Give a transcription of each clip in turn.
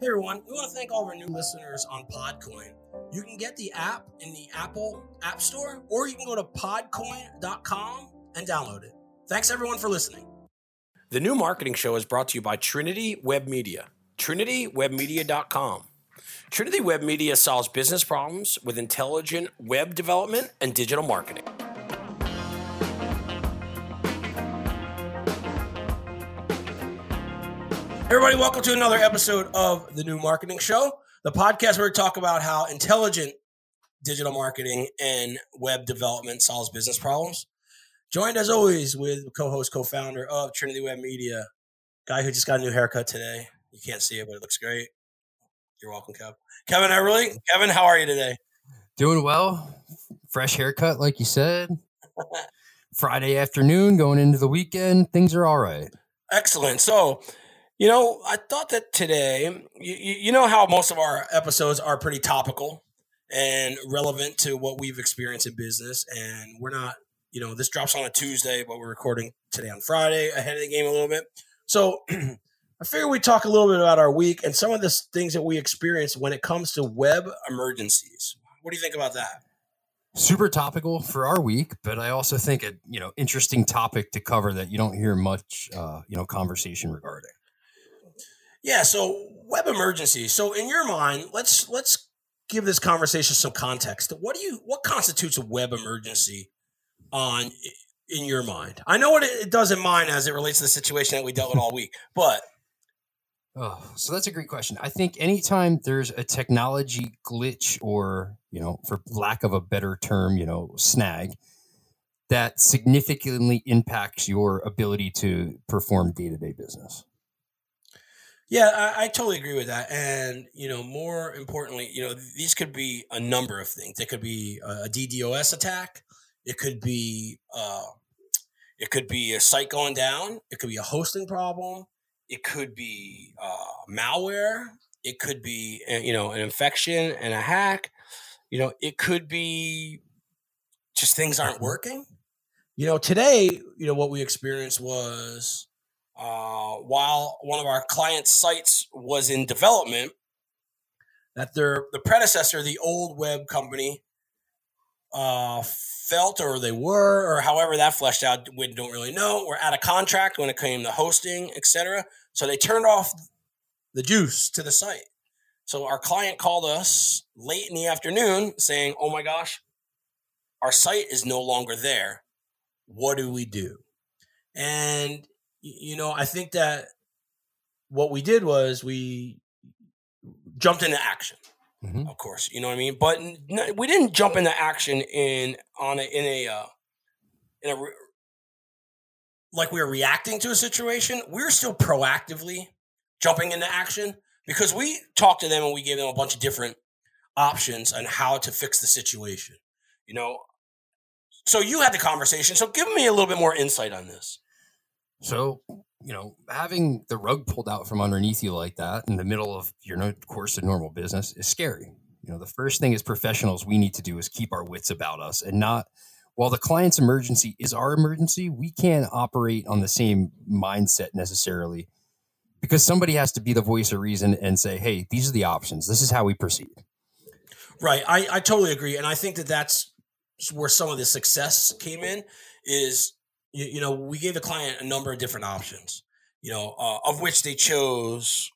Hey everyone, we want to thank all of our new listeners on Podcoin. You can get the app in the Apple App Store, or you can go to podcoin.com and download it. Thanks everyone for listening. The new marketing show is brought to you by Trinity Web Media. TrinityWebMedia.com. Trinity Web Media solves business problems with intelligent web development and digital marketing. Everybody, welcome to another episode of the New Marketing Show, the podcast where we talk about how intelligent digital marketing and web development solves business problems. Joined as always with co-host, co-founder of Trinity Web Media, guy who just got a new haircut today. You can't see it, but it looks great. You're welcome, Kevin. Kevin Everly. Kevin, how are you today? Doing well. Fresh haircut, like you said. Friday afternoon, going into the weekend. Things are all right. Excellent. So, you know, I thought that today, you, you know how most of our episodes are pretty topical and relevant to what we've experienced in business. And we're not, you know, this drops on a Tuesday, but we're recording today on Friday ahead of the game a little bit. So I figure we talk a little bit about our week and some of the things that we experience when it comes to web emergencies. What do you think about that? Super topical for our week, but I also think a you know interesting topic to cover that you don't hear much uh, you know conversation regarding. Yeah, so web emergency. So in your mind, let's let's give this conversation some context. What do you what constitutes a web emergency on in your mind? I know what it does in mine as it relates to the situation that we dealt with all week, but Oh, so that's a great question. I think anytime there's a technology glitch or, you know, for lack of a better term, you know, snag that significantly impacts your ability to perform day to day business. Yeah, I, I, totally agree with that. And, you know, more importantly, you know, these could be a number of things. It could be a DDoS attack. It could be, uh, it could be a site going down. It could be a hosting problem. It could be uh, malware. It could be, uh, you know, an infection and a hack. You know, it could be just things aren't working. You know, today, you know, what we experienced was uh, while one of our client sites was in development, that their the predecessor, the old web company, uh, felt or they were or however that fleshed out, we don't really know. We're out of contract when it came to hosting, etc. So they turned off the juice to the site. So our client called us late in the afternoon saying, "Oh my gosh, our site is no longer there. What do we do?" And you know, I think that what we did was we jumped into action. Mm-hmm. Of course, you know what I mean. But we didn't jump into action in on a, in a uh, in a re- like we were reacting to a situation. We are still proactively jumping into action because we talked to them and we gave them a bunch of different options on how to fix the situation. You know, so you had the conversation. So give me a little bit more insight on this. So, you know, having the rug pulled out from underneath you like that in the middle of your course of normal business is scary. You know, the first thing as professionals we need to do is keep our wits about us and not while the client's emergency is our emergency, we can't operate on the same mindset necessarily because somebody has to be the voice of reason and say, hey, these are the options. This is how we proceed. Right. I, I totally agree. And I think that that's where some of the success came in is you, you know, we gave the client a number of different options, you know, uh, of which they chose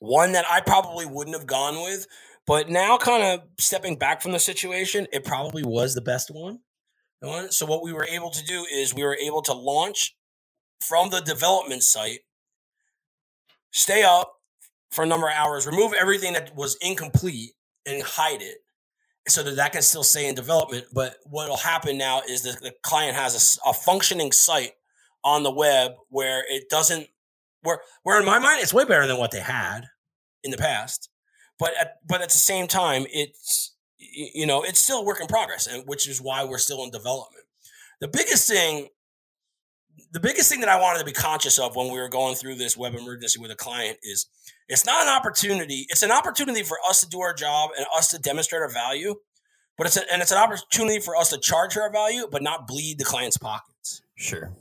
one that I probably wouldn't have gone with. But now, kind of stepping back from the situation, it probably was the best one. So, what we were able to do is we were able to launch from the development site, stay up for a number of hours, remove everything that was incomplete, and hide it so that that can still stay in development. But what will happen now is that the client has a, a, functioning site on the web where it doesn't, where, where in my mind, it's way better than what they had in the past. But at, but at the same time, it's, you know, it's still a work in progress, and which is why we're still in development. The biggest thing, the biggest thing that I wanted to be conscious of when we were going through this web emergency with a client is it's not an opportunity. It's an opportunity for us to do our job and us to demonstrate our value. But it's a, and it's an opportunity for us to charge our value, but not bleed the client's pockets. Sure.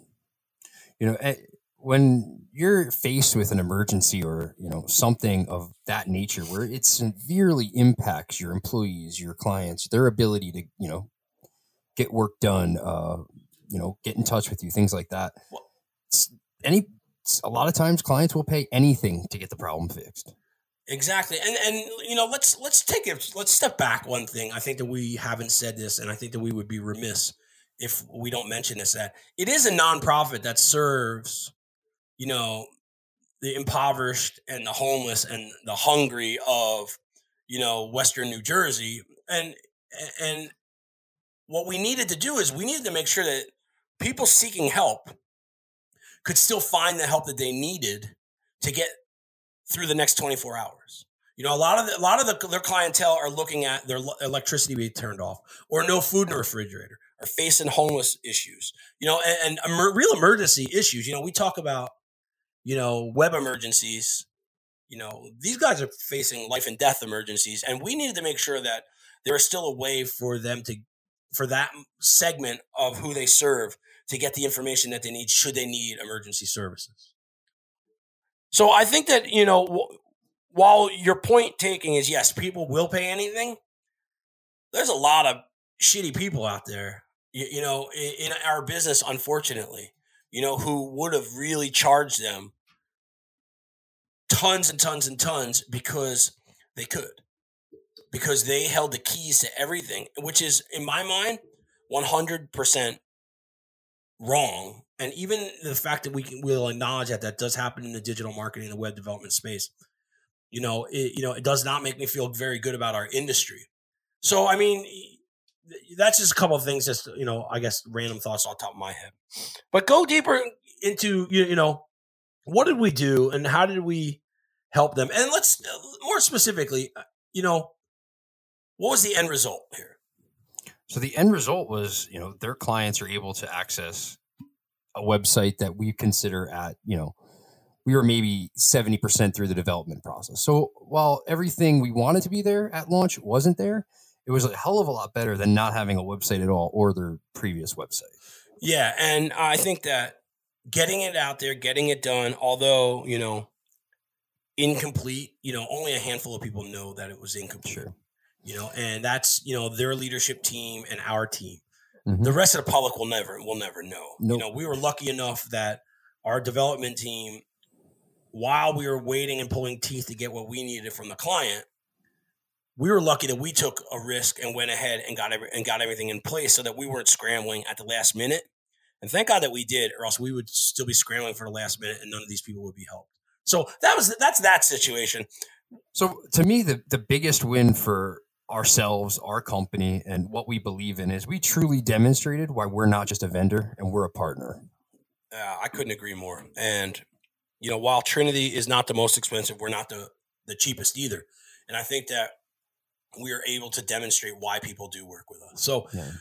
You know, eh, when you're faced with an emergency or you know something of that nature where it severely impacts your employees, your clients, their ability to you know get work done, uh, you know, get in touch with you, things like that. any a lot of times clients will pay anything to get the problem fixed. Exactly. And and you know, let's let's take it let's step back one thing. I think that we haven't said this and I think that we would be remiss if we don't mention this that it is a nonprofit that serves you know the impoverished and the homeless and the hungry of you know western New Jersey and and what we needed to do is we needed to make sure that people seeking help could still find the help that they needed to get through the next 24 hours. You know, a lot of the, a lot of the, their clientele are looking at their electricity being turned off, or no food in the refrigerator, or facing homeless issues. You know, and, and emer- real emergency issues. You know, we talk about you know web emergencies. You know, these guys are facing life and death emergencies, and we needed to make sure that there is still a way for them to for that segment of who they serve to get the information that they need should they need emergency services. So I think that, you know, while your point taking is yes, people will pay anything, there's a lot of shitty people out there, you, you know, in, in our business, unfortunately, you know, who would have really charged them tons and tons and tons because they could, because they held the keys to everything, which is, in my mind, 100% wrong. And even the fact that we can, will acknowledge that that does happen in the digital marketing and the web development space, you know, it, you know, it does not make me feel very good about our industry. So, I mean, that's just a couple of things, just, you know, I guess random thoughts off top of my head. But go deeper into, you you know, what did we do and how did we help them? And let's more specifically, uh, you know, what was the end result here? So the end result was, you know, their clients are able to access a website that we consider at, you know, we were maybe 70% through the development process. So while everything we wanted to be there at launch wasn't there, it was a hell of a lot better than not having a website at all or their previous website. Yeah. And I think that getting it out there, getting it done, although, you know, incomplete, you know, only a handful of people know that it was incomplete. Sure you know, and that's you know their leadership team and our team. Mm-hmm. The rest of the public will never will never know. Nope. You know, we were lucky enough that our development team, while we were waiting and pulling teeth to get what we needed from the client, we were lucky that we took a risk and went ahead and got every, and got everything in place so that we weren't scrambling at the last minute. And thank God that we did, or else we would still be scrambling for the last minute, and none of these people would be helped. So that was that's that situation. So to me, the the biggest win for ourselves, our company, and what we believe in is we truly demonstrated why we're not just a vendor and we're a partner. Uh, I couldn't agree more. And you know, while Trinity is not the most expensive, we're not the the cheapest either. And I think that we are able to demonstrate why people do work with us. So, yeah.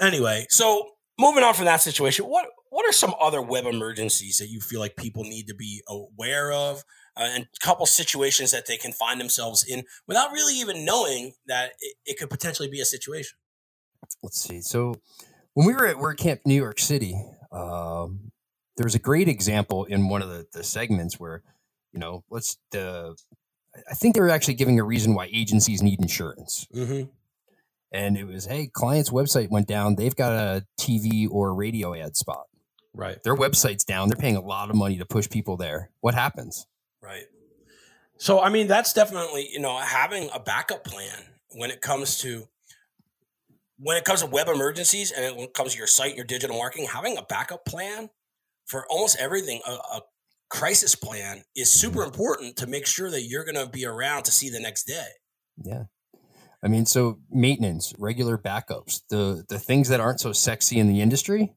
anyway, so moving on from that situation, what what are some other web emergencies that you feel like people need to be aware of? Uh, and a couple situations that they can find themselves in without really even knowing that it, it could potentially be a situation. Let's see. So when we were at WordCamp New York City, um, there was a great example in one of the, the segments where, you know, let's the I think they were actually giving a reason why agencies need insurance. Mm-hmm. And it was, hey, client's website went down. They've got a TV or radio ad spot. Right. Their website's down. They're paying a lot of money to push people there. What happens? Right. So, I mean, that's definitely, you know, having a backup plan when it comes to when it comes to web emergencies and when it comes to your site, your digital marketing, having a backup plan for almost everything, a, a crisis plan is super important to make sure that you're going to be around to see the next day. Yeah. I mean, so maintenance, regular backups, the the things that aren't so sexy in the industry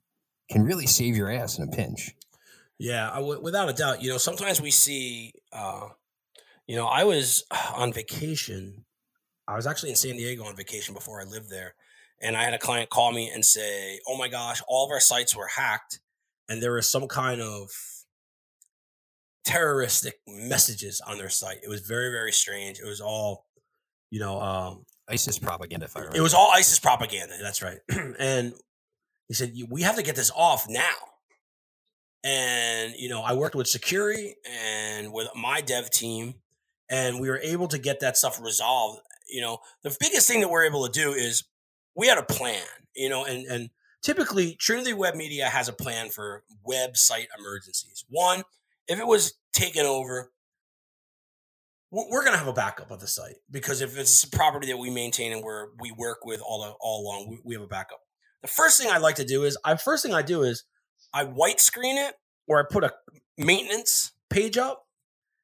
can really save your ass in a pinch. Yeah, I w- without a doubt. You know, sometimes we see, uh, you know, I was on vacation. I was actually in San Diego on vacation before I lived there. And I had a client call me and say, oh my gosh, all of our sites were hacked. And there was some kind of terroristic messages on their site. It was very, very strange. It was all, you know, um, ISIS propaganda. If I remember. It was all ISIS propaganda. That's right. and he said, we have to get this off now and you know, I worked with security and with my dev team, and we were able to get that stuff resolved. You know, the biggest thing that we're able to do is we had a plan. You know, and and typically Trinity Web Media has a plan for website emergencies. One, if it was taken over, we're going to have a backup of the site because if it's a property that we maintain and where we work with all all along, we, we have a backup. The first thing I like to do is I first thing I do is I white screen it or I put a maintenance page up,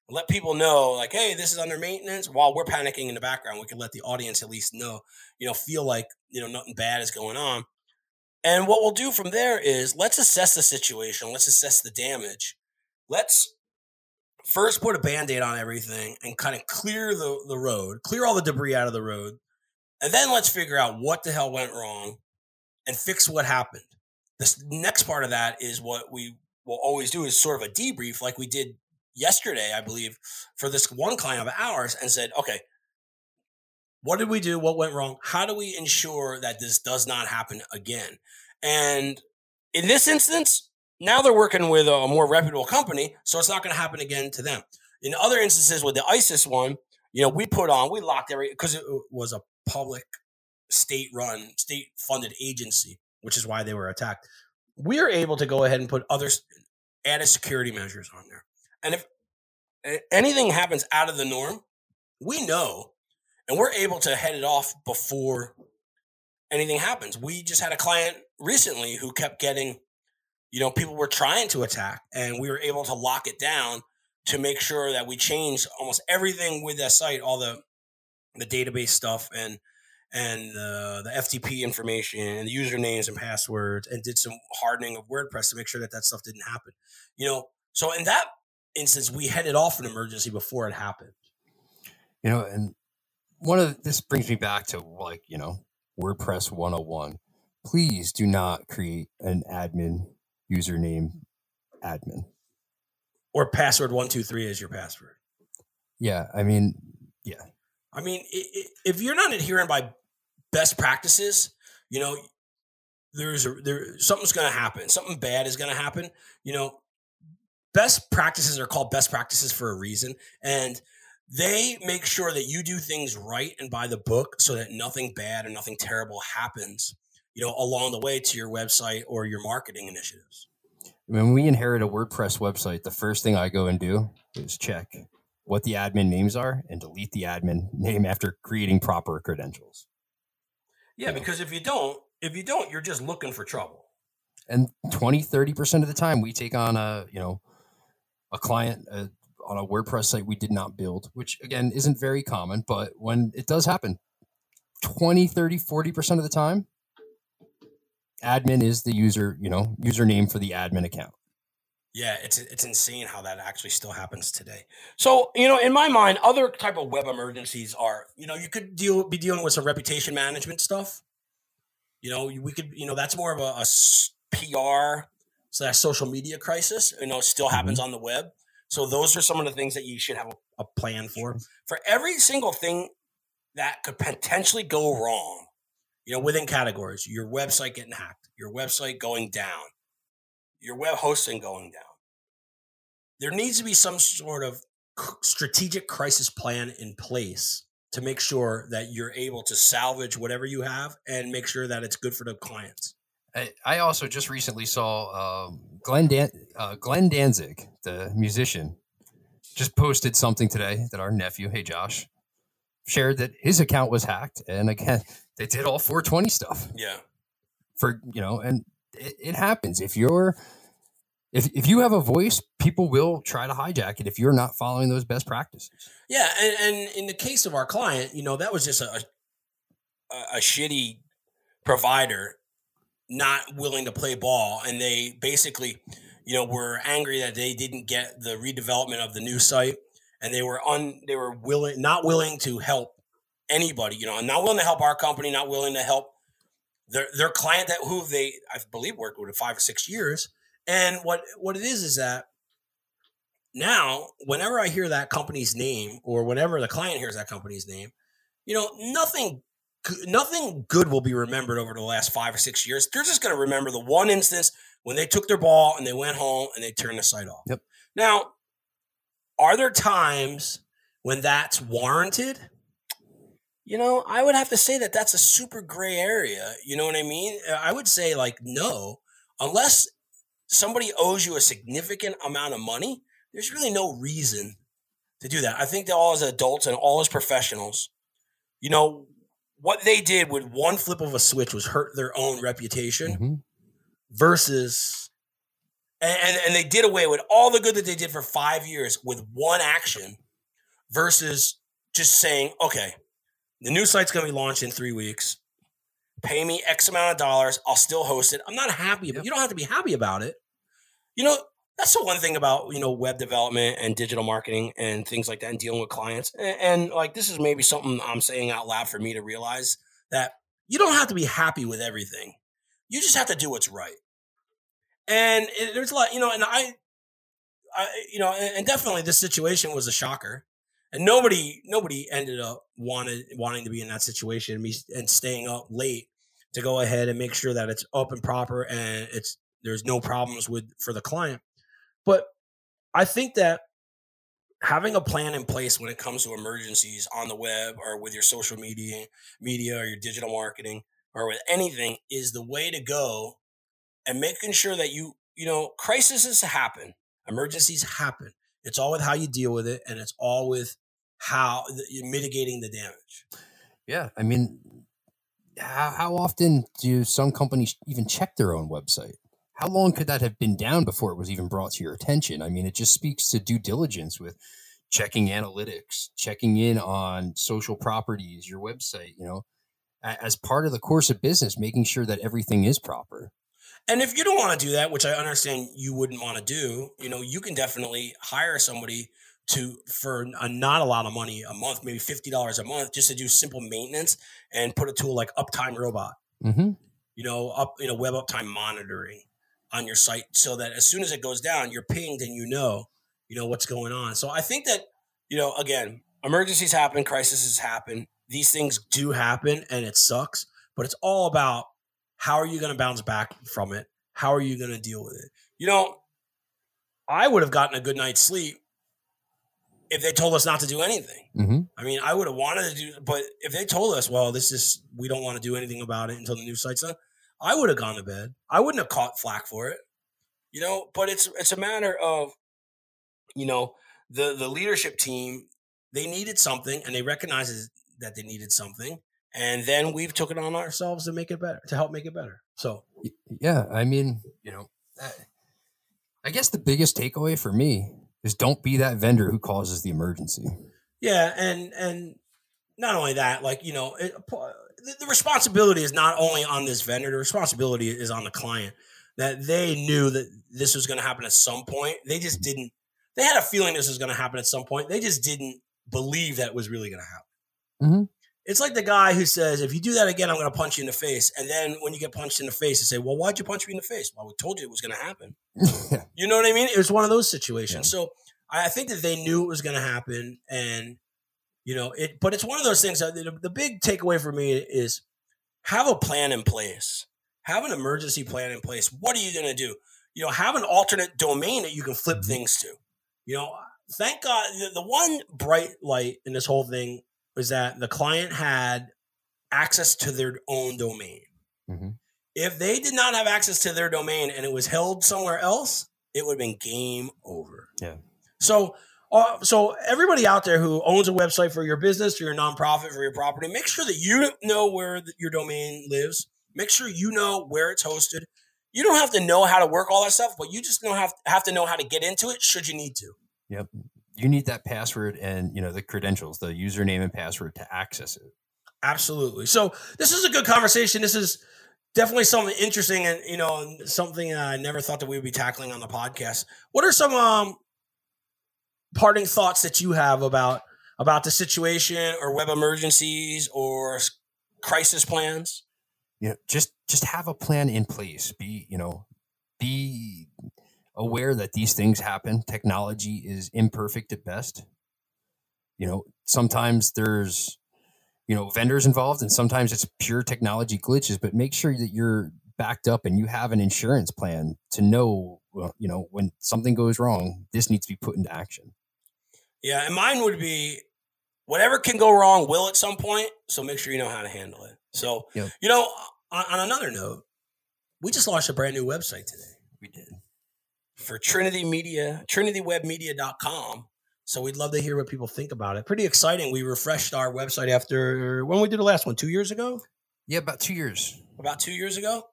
let people know like, hey, this is under maintenance. While we're panicking in the background, we can let the audience at least know, you know, feel like you know nothing bad is going on. And what we'll do from there is let's assess the situation, let's assess the damage, let's first put a band-aid on everything and kind of clear the, the road clear all the debris out of the road and then let's figure out what the hell went wrong and fix what happened the next part of that is what we will always do is sort of a debrief like we did yesterday i believe for this one client of ours and said okay what did we do? What went wrong? How do we ensure that this does not happen again? And in this instance now they're working with a more reputable company, so it's not going to happen again to them. In other instances, with the ISIS one, you know, we put on, we locked every because it was a public, state-run, state-funded agency, which is why they were attacked. We are able to go ahead and put other added security measures on there, and if anything happens out of the norm, we know, and we're able to head it off before anything happens. We just had a client recently who kept getting you know, people were trying to attack, and we were able to lock it down to make sure that we changed almost everything with that site, all the the database stuff and and uh, the FTP information and the usernames and passwords, and did some hardening of WordPress to make sure that that stuff didn't happen. You know, so in that instance, we headed off an emergency before it happened. You know, and one of this brings me back to like you know WordPress 101. Please do not create an admin username admin. Or password one two three is your password. Yeah, I mean, yeah. I mean, it, it, if you're not adhering by best practices, you know, there's a, there something's going to happen. Something bad is going to happen. You know, best practices are called best practices for a reason, and they make sure that you do things right and by the book, so that nothing bad and nothing terrible happens you know, along the way to your website or your marketing initiatives. When we inherit a WordPress website, the first thing I go and do is check what the admin names are and delete the admin name after creating proper credentials. Yeah, because if you don't, if you don't, you're just looking for trouble. And 20, 30% of the time we take on a, you know, a client uh, on a WordPress site we did not build, which again isn't very common, but when it does happen, 20, 30, 40% of the time, admin is the user, you know, username for the admin account. Yeah, it's it's insane how that actually still happens today. So, you know, in my mind, other type of web emergencies are, you know, you could deal be dealing with some reputation management stuff. You know, we could, you know, that's more of a, a PR slash social media crisis. You know, still happens mm-hmm. on the web. So those are some of the things that you should have a, a plan for. For every single thing that could potentially go wrong, you know, within categories, your website getting hacked, your website going down, your web hosting going down. There needs to be some sort of strategic crisis plan in place to make sure that you're able to salvage whatever you have and make sure that it's good for the clients. I, I also just recently saw um, Glenn, Dan- uh, Glenn Danzig, the musician, just posted something today that our nephew, hey Josh, shared that his account was hacked. And again, they did all 420 stuff. Yeah. For, you know, and it, it happens. If you're, if, if you have a voice, people will try to hijack it if you're not following those best practices. Yeah. And, and in the case of our client, you know, that was just a, a, a shitty provider not willing to play ball. And they basically, you know, were angry that they didn't get the redevelopment of the new site and they were un they were willing not willing to help anybody you know not willing to help our company not willing to help their their client that who they i believe worked with five or six years and what what it is is that now whenever i hear that company's name or whenever the client hears that company's name you know nothing nothing good will be remembered over the last five or six years. They're just going to remember the one instance when they took their ball and they went home and they turned the site off. Yep. Now, are there times when that's warranted? You know, I would have to say that that's a super gray area. You know what I mean? I would say, like, no, unless somebody owes you a significant amount of money, there's really no reason to do that. I think that all as adults and all as professionals, you know, what they did with one flip of a switch was hurt their own reputation Mm-hmm. versus and, and and they did away with all the good that they did for five years with one action versus just saying, okay, the new site's gonna be launched in three weeks. Pay me X amount of dollars. I'll still host it. I'm not happy, but Yep. you don't have to be happy about it. You know, that's the one thing about you know web development and digital marketing and things like that and dealing with clients and, and like this is maybe something i'm saying out loud for me to realize that you don't have to be happy with everything you just have to do what's right and it, there's a lot you know and i, I you know and, and definitely this situation was a shocker and nobody nobody ended up wanted wanting to be in that situation and me and staying up late to go ahead and make sure that it's up and proper and it's there's no problems with for the client but I think that having a plan in place when it comes to emergencies on the web or with your social media, media or your digital marketing or with anything is the way to go and making sure that you, you know, crises happen, emergencies happen. It's all with how you deal with it and it's all with how you're mitigating the damage. Yeah, I mean, how, how often do some companies even check their own website? How long could that have been down before it was even brought to your attention? I mean, it just speaks to due diligence with checking analytics, checking in on social properties, your website, you know, as part of the course of business, making sure that everything is proper. And if you don't want to do that, which I understand you wouldn't want to do, you know, you can definitely hire somebody to for a, not a lot of money a month, maybe fifty dollars a month, just to do simple maintenance and put a tool like Uptime Robot, Mm-hmm. you know, up you know web uptime monitoring on your site, so that as soon as it goes down, you're pinged and you know, you know what's going on. So I think that you know, again, emergencies happen, crises happen, these things do happen, and it sucks. But it's all about how are you going to bounce back from it? How are you going to deal with it? You know, I would have gotten a good night's sleep if they told us not to do anything. Mm-hmm. I mean, I would have wanted to do, but if they told us, well, this is, we don't want to do anything about it until the new site's done, I would have gone to bed. I wouldn't have caught flack for it, you know, but it's, it's a matter of, you know, the, the leadership team, they needed something and they recognized that they needed something. And then we've took it on ourselves to make it better, to help make it better. So, Yeah, I mean, you know, I- guess the biggest takeaway for me is don't be that vendor who causes the emergency. Yeah, and and not only that, like you know, it, the, the responsibility is not only on this vendor. The responsibility is on the client that they knew that this was going to happen at some point. They just didn't. They had a feeling this was going to happen at some point. They just didn't believe that it was really going to happen. Mhm. It's like the guy who says, "If you do that again, I'm going to punch you in the face." And then when you get punched in the face, they say, "Well, why'd you punch me in the face?" Well, we told you it was going to happen. You know what I mean? It was one of those situations. So I think that they knew it was going to happen, and you know it. But it's one of those things. That the, the big takeaway for me is have a plan in place. Have an emergency plan in place. What are you going to do? You know, have an alternate domain that you can flip Mhm. things to. You know, thank God. The, the one bright light in this whole thing was that the client had access to their own domain Mhm. if they did not have access to their domain and it was held somewhere else, it would have been game over. Yeah. So, uh, so everybody out there who owns a website for your business, for your nonprofit, for your property, make sure that you know where th- your domain lives. Make sure you know where it's hosted. You don't have to know how to work all that stuff, but you just know have have to know how to get into it should you need to. Yep. You need that password and you know the credentials, the username and password to access it. Absolutely. So this is a good conversation. This is definitely something interesting, and you know, something I never thought that we would be tackling on the podcast. What are some um parting thoughts that you have about about the situation, or web emergencies, or crisis plans? You know, just just have a plan in place. Be you know, be aware that these things happen. Technology is imperfect at best. You know, sometimes there's you know vendors involved, and sometimes it's pure technology glitches. But make sure that you're backed up and you have an insurance plan to know, well, you know, when something goes wrong, this needs to be put into action. Yeah, and mine would be whatever can go wrong will at some point. So make sure you know how to handle it. So Yep. you know, on, on another note, we just launched a brand new website today We did. For Trinity Media, trinitywebmedia.com. So we'd love to hear what people think about it. Pretty exciting. We refreshed our website after when we did the last one, two years ago, Yeah, about two years. about two years ago.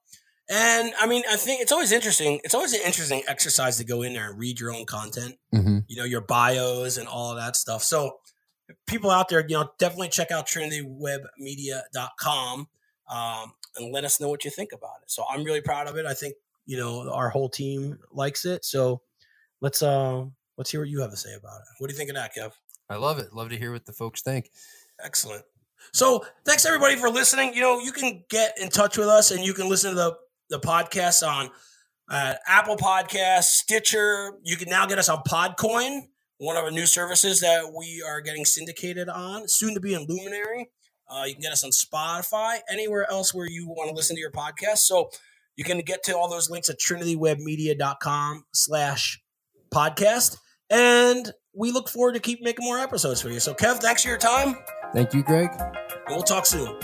And I mean, I think it's always interesting. It's always an interesting exercise to go in there and read your own content. Mm-hmm. you know, your bios and all of that stuff. So people out there, you know, definitely check out trinitywebmedia.com um, and let us know what you think about it. So I'm really proud of it. I think, you know, our whole team likes it. So let's uh let's hear what you have to say about it. What do you think of that, Kev? I love it. Love to hear what the folks think. Excellent. So thanks everybody for listening. You know, you can get in touch with us and you can listen to the the podcast on uh, Apple Podcasts, Stitcher. You can now get us on Podcoin, one of our new services that we are getting syndicated on, soon to be in Luminary. Uh, you can get us on Spotify, anywhere else where you want to listen to your podcast. So you can get to all those links at trinitywebmedia.com slash podcast. And we look forward to keep making more episodes for you. So Kev, thanks for your time. Thank you, Greg. We'll talk soon.